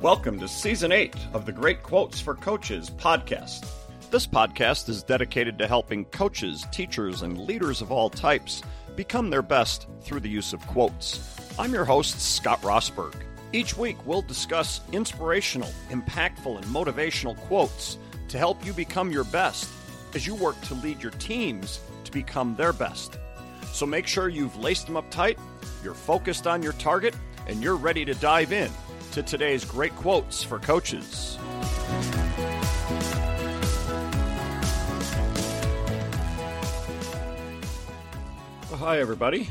Welcome to Season 8 of the Great Quotes for Coaches podcast. This podcast is dedicated to helping coaches, teachers, and leaders of all types become their best through the use of quotes. I'm your host, Scott Rosberg. Each week, we'll discuss inspirational, impactful, and motivational quotes to help you become your best as you work to lead your teams to become their best. So make sure you've laced them up tight, you're focused on your target, and you're ready to dive in to today's great quotes for coaches. Well, hi, everybody.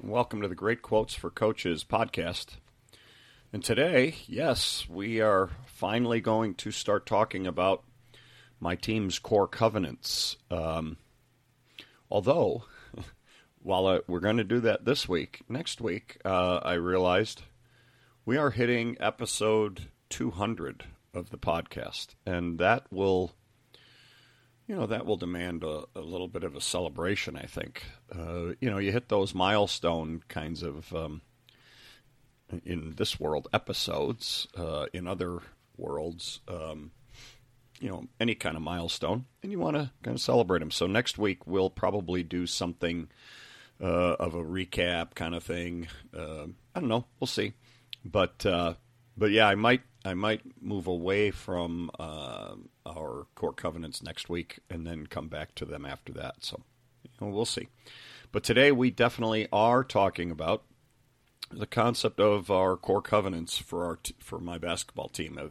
Welcome to the Great Quotes for Coaches podcast. And today, yes, we are finally going to start talking about my team's core covenants. Um, although, while I, we're going to do that this week, next week, uh, I realized we are hitting episode 200 of the podcast, and that will, you know, that will demand a, a little bit of a celebration. I think, uh, you know, you hit those milestone kinds of um, in this world episodes. Uh, in other worlds, um, you know, any kind of milestone, and you want to kind of celebrate them. So next week we'll probably do something uh, of a recap kind of thing. Uh, I don't know. We'll see but uh, but yeah, I might I might move away from uh, our core covenants next week and then come back to them after that. So you know, we'll see. But today we definitely are talking about the concept of our core covenants for our t- for my basketball team. Uh,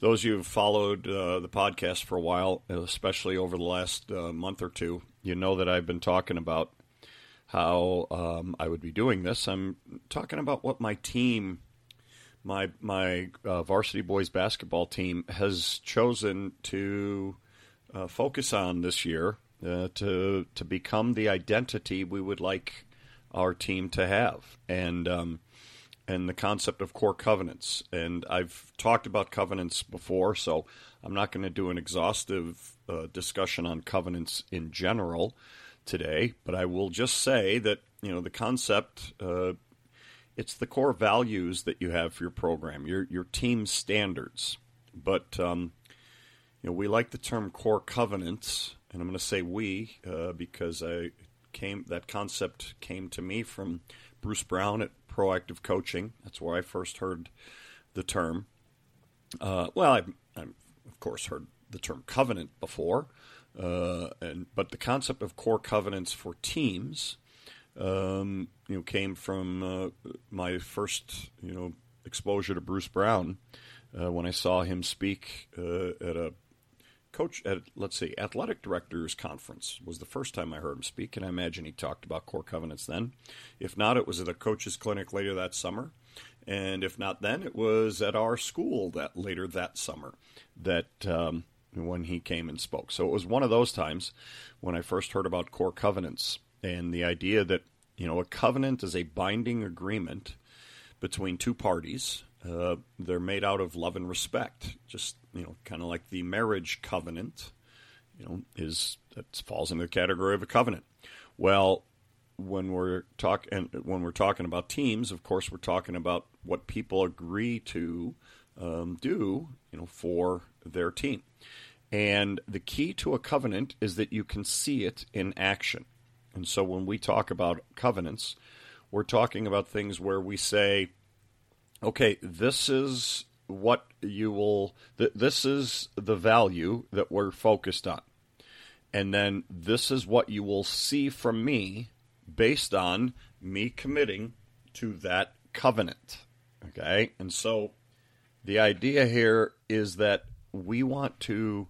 those who've followed uh, the podcast for a while, especially over the last uh, month or two, you know that I've been talking about how um, I would be doing this. I'm talking about what my team my my uh, varsity boys basketball team has chosen to uh, focus on this year uh, to to become the identity we would like our team to have, and um, and the concept of core covenants. And I've talked about covenants before, so I'm not going to do an exhaustive uh, discussion on covenants in general today, but I will just say that you know the concept uh, it's the core values that you have for your program, your your team standards. But um, you know, we like the term core covenants, and I'm going to say we uh, because I came that concept came to me from Bruce Brown at Proactive Coaching. That's where I first heard the term. Uh, well, I, I of course heard the term covenant before, uh, and but the concept of core covenants for teams um, you know, came from uh, my first, you know, exposure to Bruce Brown uh, when I saw him speak uh, at a coach at let's see athletic directors conference was the first time I heard him speak, and I imagine he talked about core covenants then. If not, it was at a coaches clinic later that summer, and if not then, it was at our school that later that summer that. Um, when he came and spoke. So it was one of those times when I first heard about core covenants and the idea that you know a covenant is a binding agreement between two parties. Uh, they're made out of love and respect, just you know, kind of like the marriage covenant. You know, is that falls into the category of a covenant. Well, when we're talk and when we're talking about teams, of course, we're talking about what people agree to um, do, you know, for their team. And the key to a covenant is that you can see it in action. And so when we talk about covenants, we're talking about things where we say, okay, this is what you will, th- this is the value that we're focused on. And then this is what you will see from me based on me committing to that covenant. Okay? And so the idea here is that we want to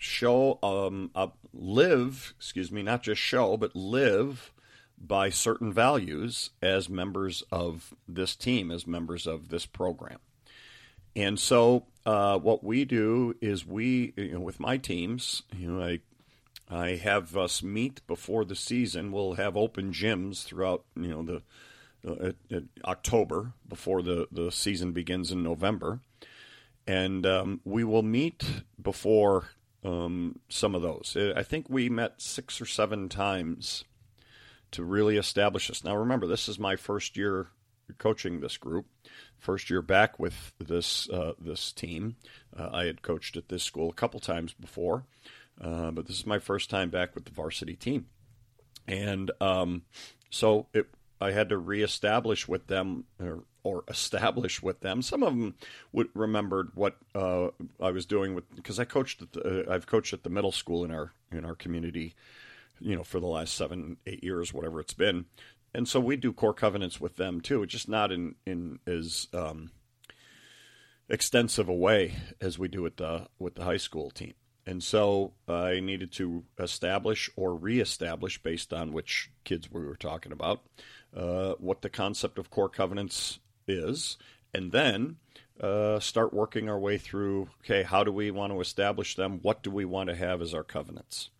show um, live, excuse me, not just show, but live by certain values as members of this team, as members of this program. And so, uh, what we do is we, you know, with my teams, you know, I I have us meet before the season. We'll have open gyms throughout, you know, the uh, October before the the season begins in November, and um, we will meet before um, some of those. I think we met six or seven times to really establish this. Now, remember, this is my first year coaching this group. First year back with this uh, this team. Uh, I had coached at this school a couple times before, uh, but this is my first time back with the varsity team, and um, so it, I had to reestablish with them or, or, establish with them. Some of them would remembered what uh, I was doing with because I coached. At the, uh, I've coached at the middle school in our in our community, you know, for the last seven eight years, whatever it's been and so we do core covenants with them too, just not in in as um, extensive a way as we do with the with the high school team. And so I needed to establish or reestablish, based on which kids we were talking about, uh, what the concept of core covenants is, and then uh, start working our way through. Okay, how do we want to establish them? What do we want to have as our covenants?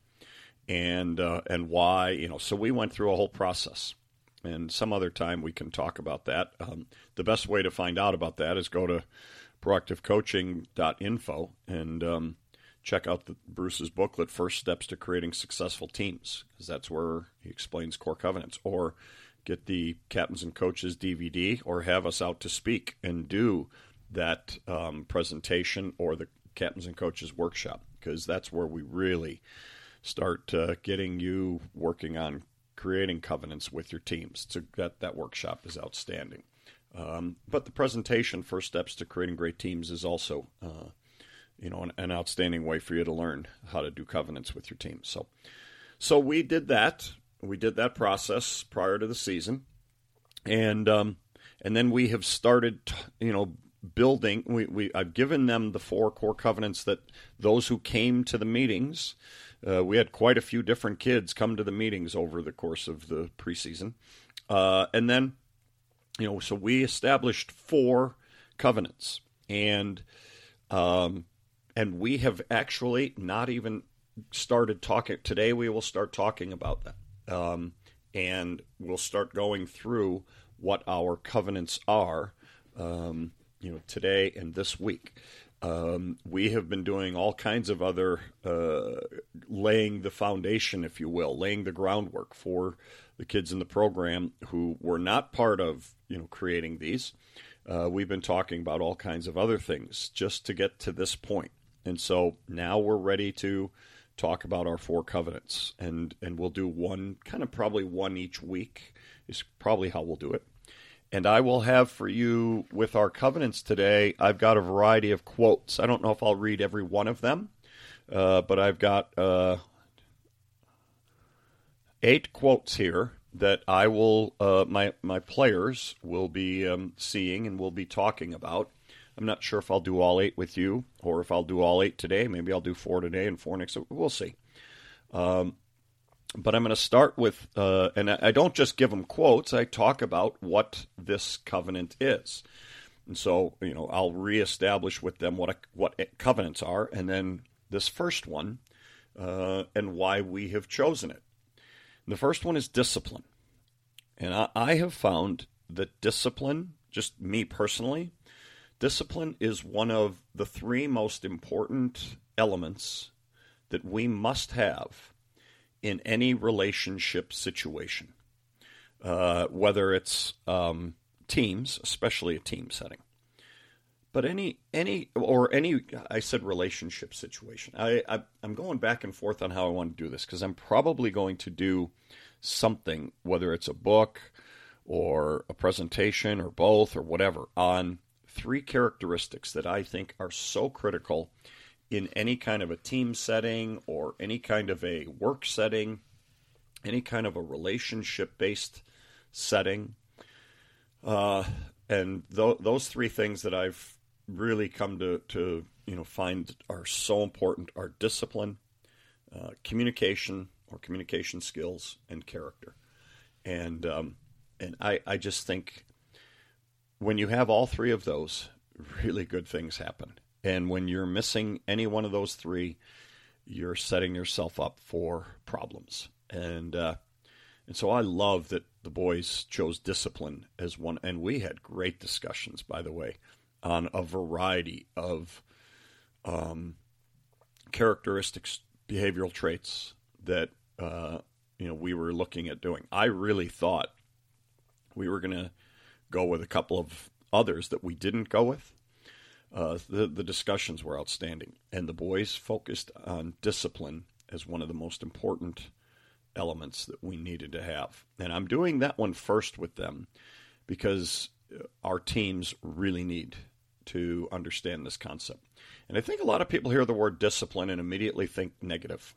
and uh, and why you know so we went through a whole process and some other time we can talk about that. Um, the best way to find out about that is go to proactivecoaching.info and um, check out the, Bruce's booklet, First Steps to Creating Successful Teams, because that's where he explains core covenants. Or get the Captains and Coaches DVD, or have us out to speak and do that um, presentation or the Captains and Coaches workshop, because that's where we really start uh, getting you working on creating covenants with your teams. So that that workshop is outstanding. Um, but the presentation, first steps to creating great teams, is also uh, you know an, an, outstanding way for you to learn how to do covenants with your team. So so we did that. We did that process prior to the season, and um, and then we have started you know building. We, we I've given them the four core covenants that those who came to the meetings uh, we had quite a few different kids come to the meetings over the course of the preseason. Uh, and then, you know, so we established four covenants. And, um, and we have actually not even started talking. Today, we will start talking about that. Um, and we'll start going through what our covenants are, um, you know, today and this week. Um, we have been doing all kinds of other uh, laying the foundation, if you will, laying the groundwork for the kids in the program who were not part of you know creating these. Uh, we've been talking about all kinds of other things just to get to this point, and so now we're ready to talk about our four covenants, and and we'll do one kind of probably one each week is probably how we'll do it. And I will have for you with our covenants today, I've got a variety of quotes. I don't know if I'll read every one of them, uh, but I've got uh, eight quotes here that I will, uh, my, my players will be um, seeing and will be talking about. I'm not sure if I'll do all eight with you or if I'll do all eight today. Maybe I'll do four today and four next. We'll see. Um, but I'm going to start with, uh, and I don't just give them quotes, I talk about what this covenant is. And so, you know, I'll reestablish with them what, a, what covenants are, and then this first one, uh, and why we have chosen it. And the first one is discipline. And I, I have found that discipline, just me personally, discipline is one of the three most important elements that we must have in any relationship situation, uh, whether it's um, teams, especially a team setting, but any any or any I said relationship situation. I, I am going back and forth on how I want to do this because I'm probably going to do something, whether it's a book or a presentation or both or whatever, on three characteristics that I think are so critical in any kind of a team setting or any kind of a work setting, any kind of a relationship based setting. Uh, and th- those three things that I've really come to, to you know find are so important are discipline, uh, communication or communication skills, and character. And um, and I, I just think when you have all three of those, really good things happen. And when you're missing any one of those three, you're setting yourself up for problems. And uh, and so I love that the boys chose discipline as one. And we had great discussions, by the way, on a variety of um, characteristics, behavioral traits that uh, you know we were looking at doing. I really thought we were going to go with a couple of others that we didn't go with. Uh, the the discussions were outstanding, and the boys focused on discipline as one of the most important elements that we needed to have. And I'm doing that one first with them because our teams really need to understand this concept. And I think a lot of people hear the word discipline and immediately think negative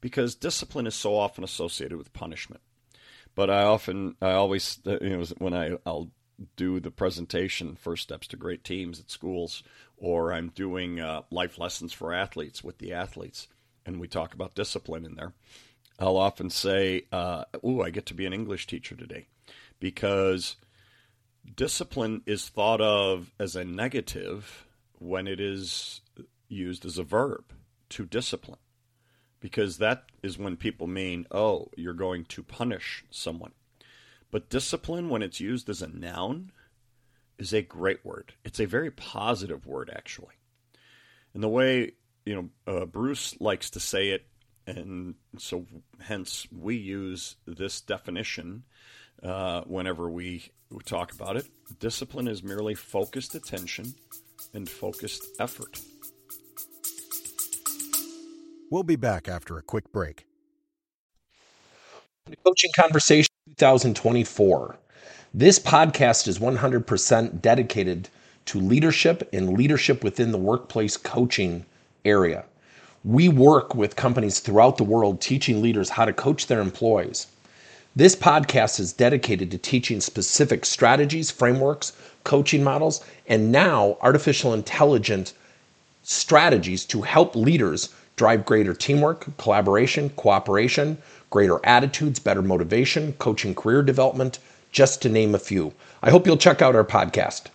because discipline is so often associated with punishment. But I often, I always, you know, when I, I'll do the presentation, First Steps to Great Teams at schools, or I'm doing uh, life lessons for athletes with the athletes, and we talk about discipline in there. I'll often say, uh, "Ooh, I get to be an English teacher today," because discipline is thought of as a negative when it is used as a verb to discipline, because that is when people mean, "Oh, you're going to punish someone." But discipline, when it's used as a noun, is a great word. It's a very positive word, actually. And the way you know uh, Bruce likes to say it, and so hence we use this definition uh, whenever we talk about it. Discipline is merely focused attention and focused effort. We'll be back after a quick break. Coaching Conversation 2024. This podcast is 100% dedicated to leadership and leadership within the workplace coaching area. We work with companies throughout the world teaching leaders how to coach their employees. This podcast is dedicated to teaching specific strategies, frameworks, coaching models, and now artificial intelligence strategies to help leaders drive greater teamwork, collaboration, cooperation, greater attitudes, better motivation, coaching career development, just to name a few. I hope you'll check out our podcast.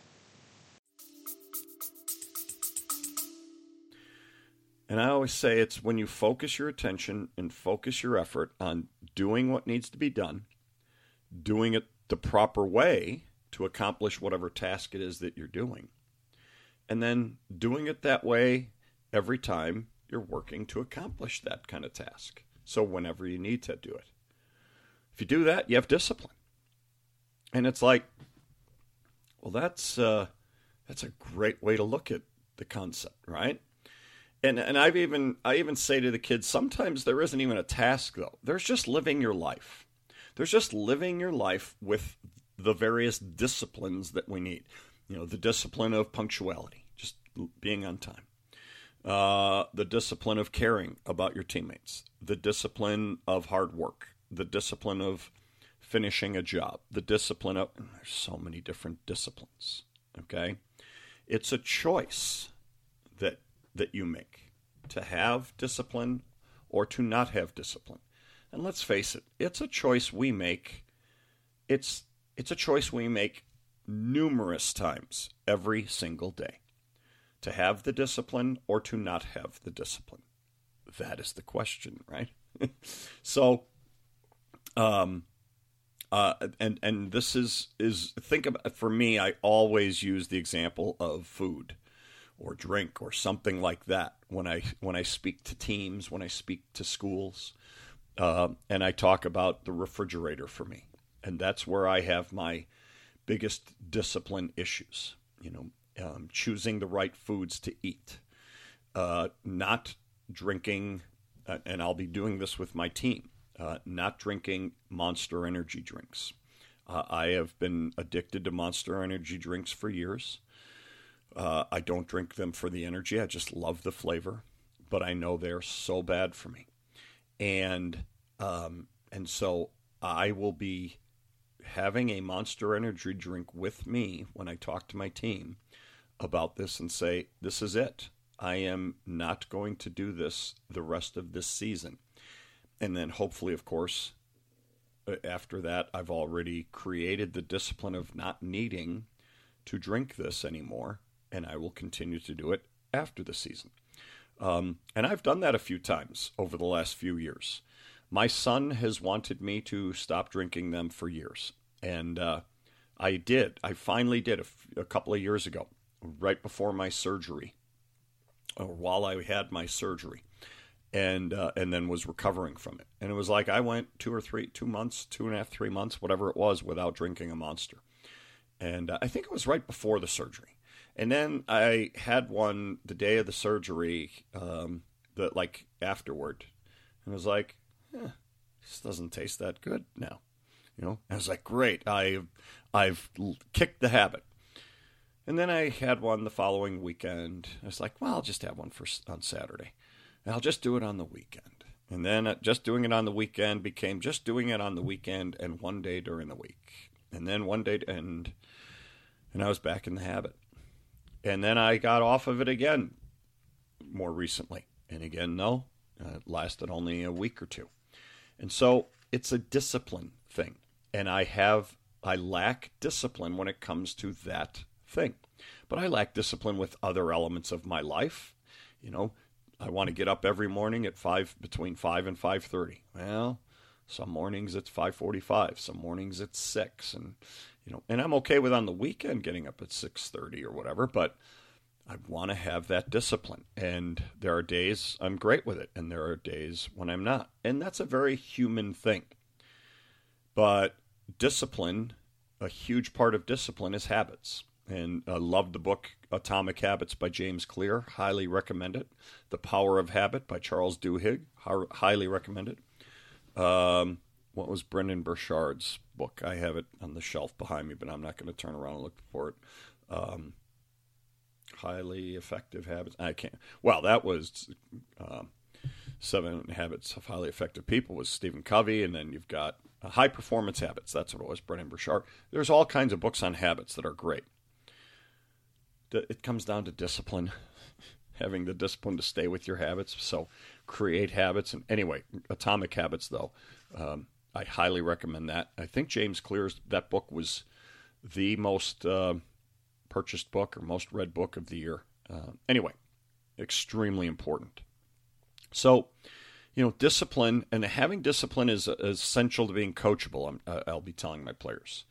And I always say it's when you focus your attention and focus your effort on doing what needs to be done, doing it the proper way to accomplish whatever task it is that you're doing, and then doing it that way every time you're working to accomplish that kind of task. So whenever you need to do it. If you do that, you have discipline. And it's like, well, that's uh, that's a great way to look at the concept, right? and and I've even I even say to the kids sometimes there isn't even a task though. There's just living your life. There's just living your life with the various disciplines that we need. You know, the discipline of punctuality, just being on time. Uh, the discipline of caring about your teammates, the discipline of hard work, the discipline of finishing a job, the discipline of there's so many different disciplines. Okay, it's a choice that that you make to have discipline or to not have discipline. And let's face it, it's a choice we make. It's it's a choice we make numerous times every single day. To have the discipline or to not have the discipline. That is the question, right? so um uh, and and this is is think about for me. I always use the example of food or drink or something like that when I when I speak to teams, when I speak to schools, uh, and I talk about the refrigerator for me, and that's where I have my biggest discipline issues. You know, um, choosing the right foods to eat, uh, not drinking, uh, and I'll be doing this with my team. Uh, not drinking Monster Energy drinks. Uh, I have been addicted to Monster Energy drinks for years. Uh, I don't drink them for the energy. I just love the flavor, but I know they're so bad for me, and um, and so I will be having a Monster Energy drink with me when I talk to my team about this and say, "This is it. I am not going to do this the rest of this season," and then hopefully, of course. After that, I've already created the discipline of not needing to drink this anymore and I will continue to do it after the season. Um, and I've done that a few times over the last few years. My son has wanted me to stop drinking them for years, and uh, I did. I finally did a, f- a couple of years ago, right before my surgery, or while I had my surgery, and uh, and then was recovering from it. And it was like I went two or three, two months, two and a half, three months, whatever it was, without drinking a monster and uh, I think it was right before the surgery. And then I had one the day of the surgery, um, the like afterward, and was like, "This doesn't taste that good now." You know, and I was like, "Great, I've I've kicked the habit." And then I had one the following weekend. I was like, "Well, I'll just have one for on Saturday, and I'll just do it on the weekend." And then uh, just doing it on the weekend became just doing it on the weekend and one day during the week, and then one day and and I was back in the habit. And then I got off of it again more recently. And again, no, uh, it lasted only a week or two. And so it's a discipline thing. And I have, I lack discipline when it comes to that thing. But I lack discipline with other elements of my life. You know, I want to get up every morning at five, between five and five thirty. Well, some mornings it's five forty-five. Some mornings it's six, and you know, and I'm okay with on the weekend getting up at 6:30 or whatever, but I want to have that discipline. And there are days I'm great with it and there are days when I'm not. And that's a very human thing. But discipline, a huge part of discipline is habits. And I love the book Atomic Habits by James Clear. Highly recommend it. The Power of Habit by Charles Duhigg. Highly recommend it. Um, what was Brendon Burchard's book? I have it on the shelf behind me, but I'm not going to turn around and look for it. Um, highly effective habits. I can't. Well, that was um, Seven Habits of Highly Effective People was Stephen Covey, and then you've got uh, High Performance Habits. That's what it was. Brendon Burchard. There's all kinds of books on habits that are great. It comes down to discipline, having the discipline to stay with your habits. So create habits. And anyway, Atomic Habits though. Um, I highly recommend that. I think James Clear's that book was the most uh, purchased book or most read book of the year. Uh, anyway, extremely important. So, you know, discipline and having discipline is, essential to being coachable. i I'll be telling my players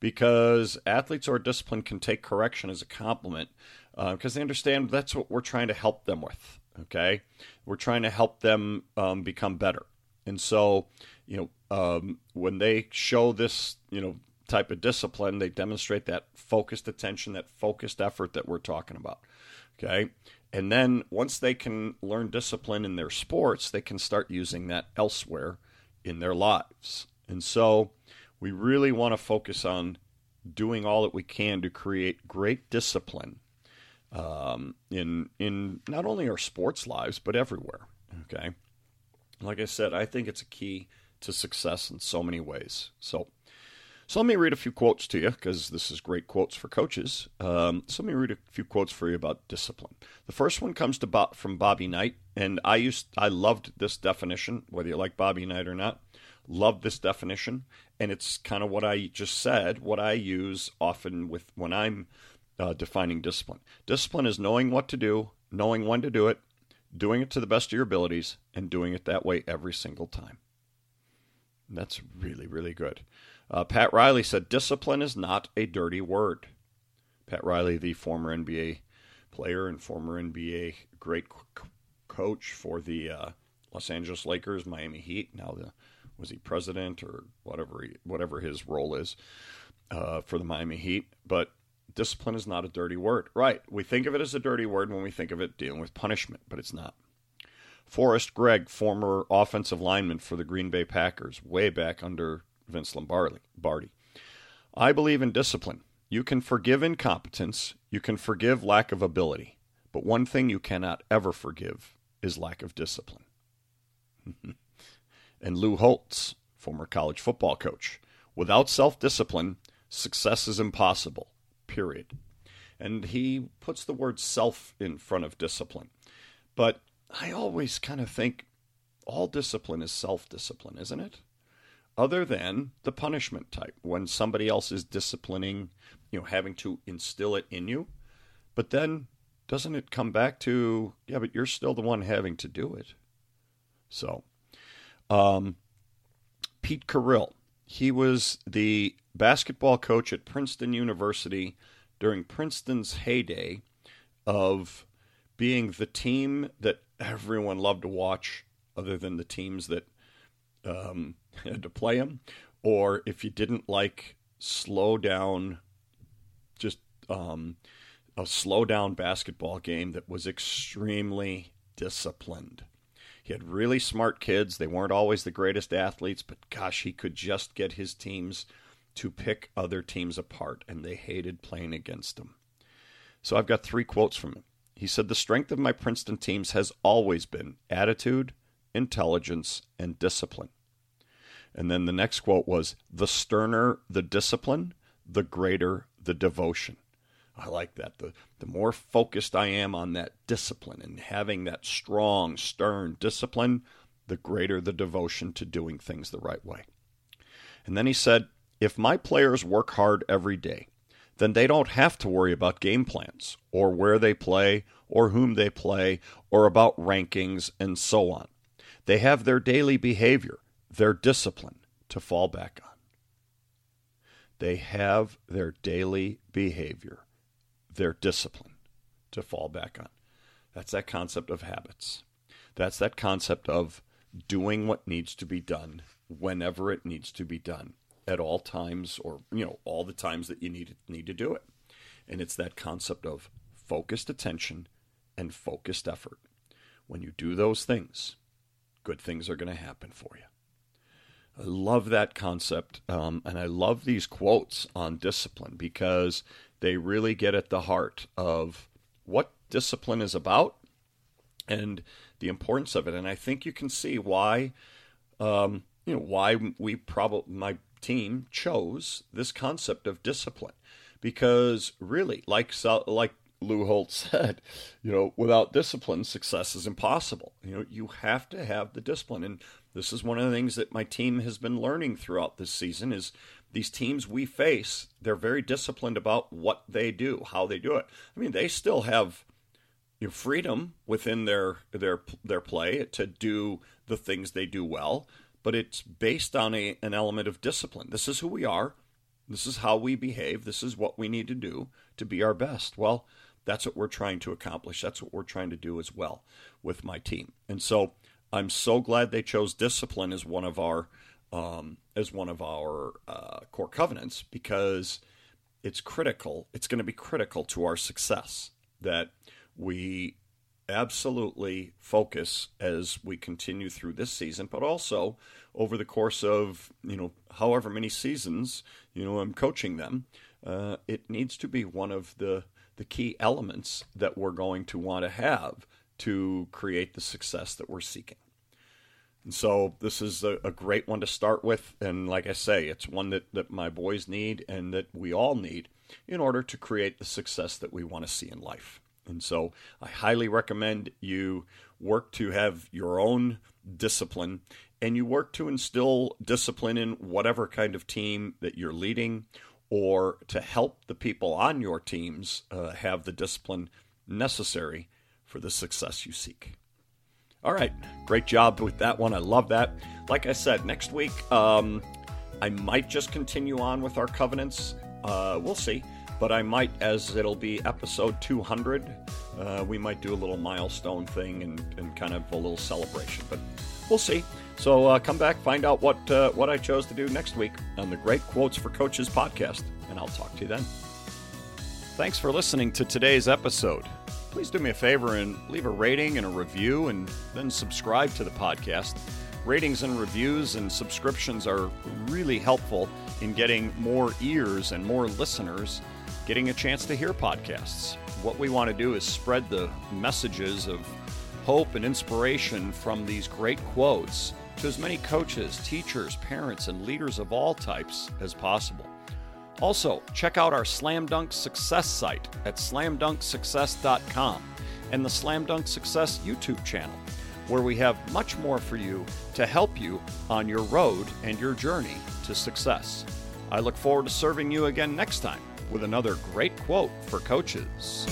because athletes or discipline can take correction as a compliment because uh, they understand that's what we're trying to help them with. Okay, we're trying to help them um, become better, and so you know um, when they show this, you know, type of discipline, they demonstrate that focused attention, that focused effort that we're talking about. Okay. And then once they can learn discipline in their sports, they can start using that elsewhere in their lives. And so we really want to focus on doing all that we can to create great discipline um, in in not only our sports lives but everywhere. Okay, like I said, I think it's a key to success in so many ways. So, so let me read a few quotes to you because this is great quotes for coaches. Um, so let me read a few quotes for you about discipline. The first one comes to Bo- from Bobby Knight, and I used I loved this definition, whether you like Bobby Knight or not. Loved this definition, and it's kind of what I just said. What I use often with when I'm uh, defining discipline. Discipline is knowing what to do, knowing when to do it, doing it to the best of your abilities, and doing it that way every single time. That's really, really good. Uh, Pat Riley said, discipline is not a dirty word. Pat Riley, the former NBA player and former NBA great c- coach for the uh, Los Angeles Lakers, Miami Heat. Now, the, was he president or whatever he, whatever his role is uh, for the Miami Heat? But discipline is not a dirty word. Right. We think of it as a dirty word when we think of it dealing with punishment, but it's not. Forrest Gregg, former offensive lineman for the Green Bay Packers, way back under Vince Lombardi. I believe in discipline. You can forgive incompetence, you can forgive lack of ability, but one thing you cannot ever forgive is lack of discipline. and Lou Holtz, former college football coach, without self discipline, success is impossible, period. And he puts the word self in front of discipline. But I always kind of think all discipline is self discipline, isn't it? Other than the punishment type, when somebody else is disciplining, you know, having to instill it in you. But then doesn't it come back to, yeah, but you're still the one having to do it? So, um, Pete Carril, he was the basketball coach at Princeton University during Princeton's heyday of being the team that everyone loved to watch, other than the teams that um, to play them, or if you didn't like slow down, just um, a slow down basketball game that was extremely disciplined. He had really smart kids. They weren't always the greatest athletes, but gosh, he could just get his teams to pick other teams apart, and they hated playing against him. So I've got three quotes from him. He said, The strength of my Princeton teams has always been attitude, intelligence, and discipline. And then the next quote was, The sterner the discipline, the greater the devotion. I like that. The, the more focused I am on that discipline and having that strong, stern discipline, the greater the devotion to doing things the right way. And then he said, If my players work hard every day, then they don't have to worry about game plans or where they play or whom they play or about rankings and so on. They have their daily behavior, their discipline to fall back on. They have their daily behavior, their discipline to fall back on. That's that concept of habits. That's that concept of doing what needs to be done whenever it needs to be done at all times or you know all the times that you need need to do it. And it's that concept of focused attention and focused effort. When you do those things, good things are going to happen for you. I love that concept, um, and I love these quotes on discipline because they really get at the heart of what discipline is about and the importance of it. And I think you can see why, um, you know, why we probably my team chose this concept of discipline because really, like like Lou Holtz said, you know, without discipline, success is impossible. You know, you have to have the discipline, and this is one of the things that my team has been learning throughout this season is these teams we face, they're very disciplined about what they do, how they do it. I mean, they still have freedom within their their their play to do the things they do well, but it's based on a, an element of discipline. This is who we are. This is how we behave. This is what we need to do to be our best. Well, that's what we're trying to accomplish. That's what we're trying to do as well with my team. And so I'm so glad they chose discipline as one of our um, as one of our uh, core covenants because it's critical. It's going to be critical to our success that we absolutely focus as we continue through this season, but also over the course of you know however many seasons you know I'm coaching them. Uh, it needs to be one of the the key elements that we're going to want to have to create the success that we're seeking. And so this is a, a, great one to start with. And like I say, it's one that, that my boys need and that we all need in order to create the success that we want to see in life. And so I highly recommend you work to have your own discipline and you work to instill discipline in whatever kind of team that you're leading or to help the people on your teams uh, have the discipline necessary for the success you seek. All right, great job with that one. I love that. Like I said, next week um, I might just continue on with our covenants. Uh, we'll see, but I might, as it'll be episode 200, uh, we might do a little milestone thing and, and kind of a little celebration. But we'll see. So uh, come back, find out what uh, what I chose to do next week on the Great Quotes for Coaches podcast, and I'll talk to you then. Thanks for listening to today's episode. Please do me a favor and leave a rating and a review, and then subscribe to the podcast. Ratings and reviews and subscriptions are really helpful in getting more ears and more listeners getting a chance to hear podcasts. What we want to do is spread the messages of hope and inspiration from these great quotes to as many coaches, teachers, parents, and leaders of all types as possible. Also, check out our Slam Dunk Success site at slamdunksuccess.com and the Slam Dunk Success YouTube channel, where we have much more for you to help you on your road and your journey to success. I look forward to serving you again next time with another great quote for coaches.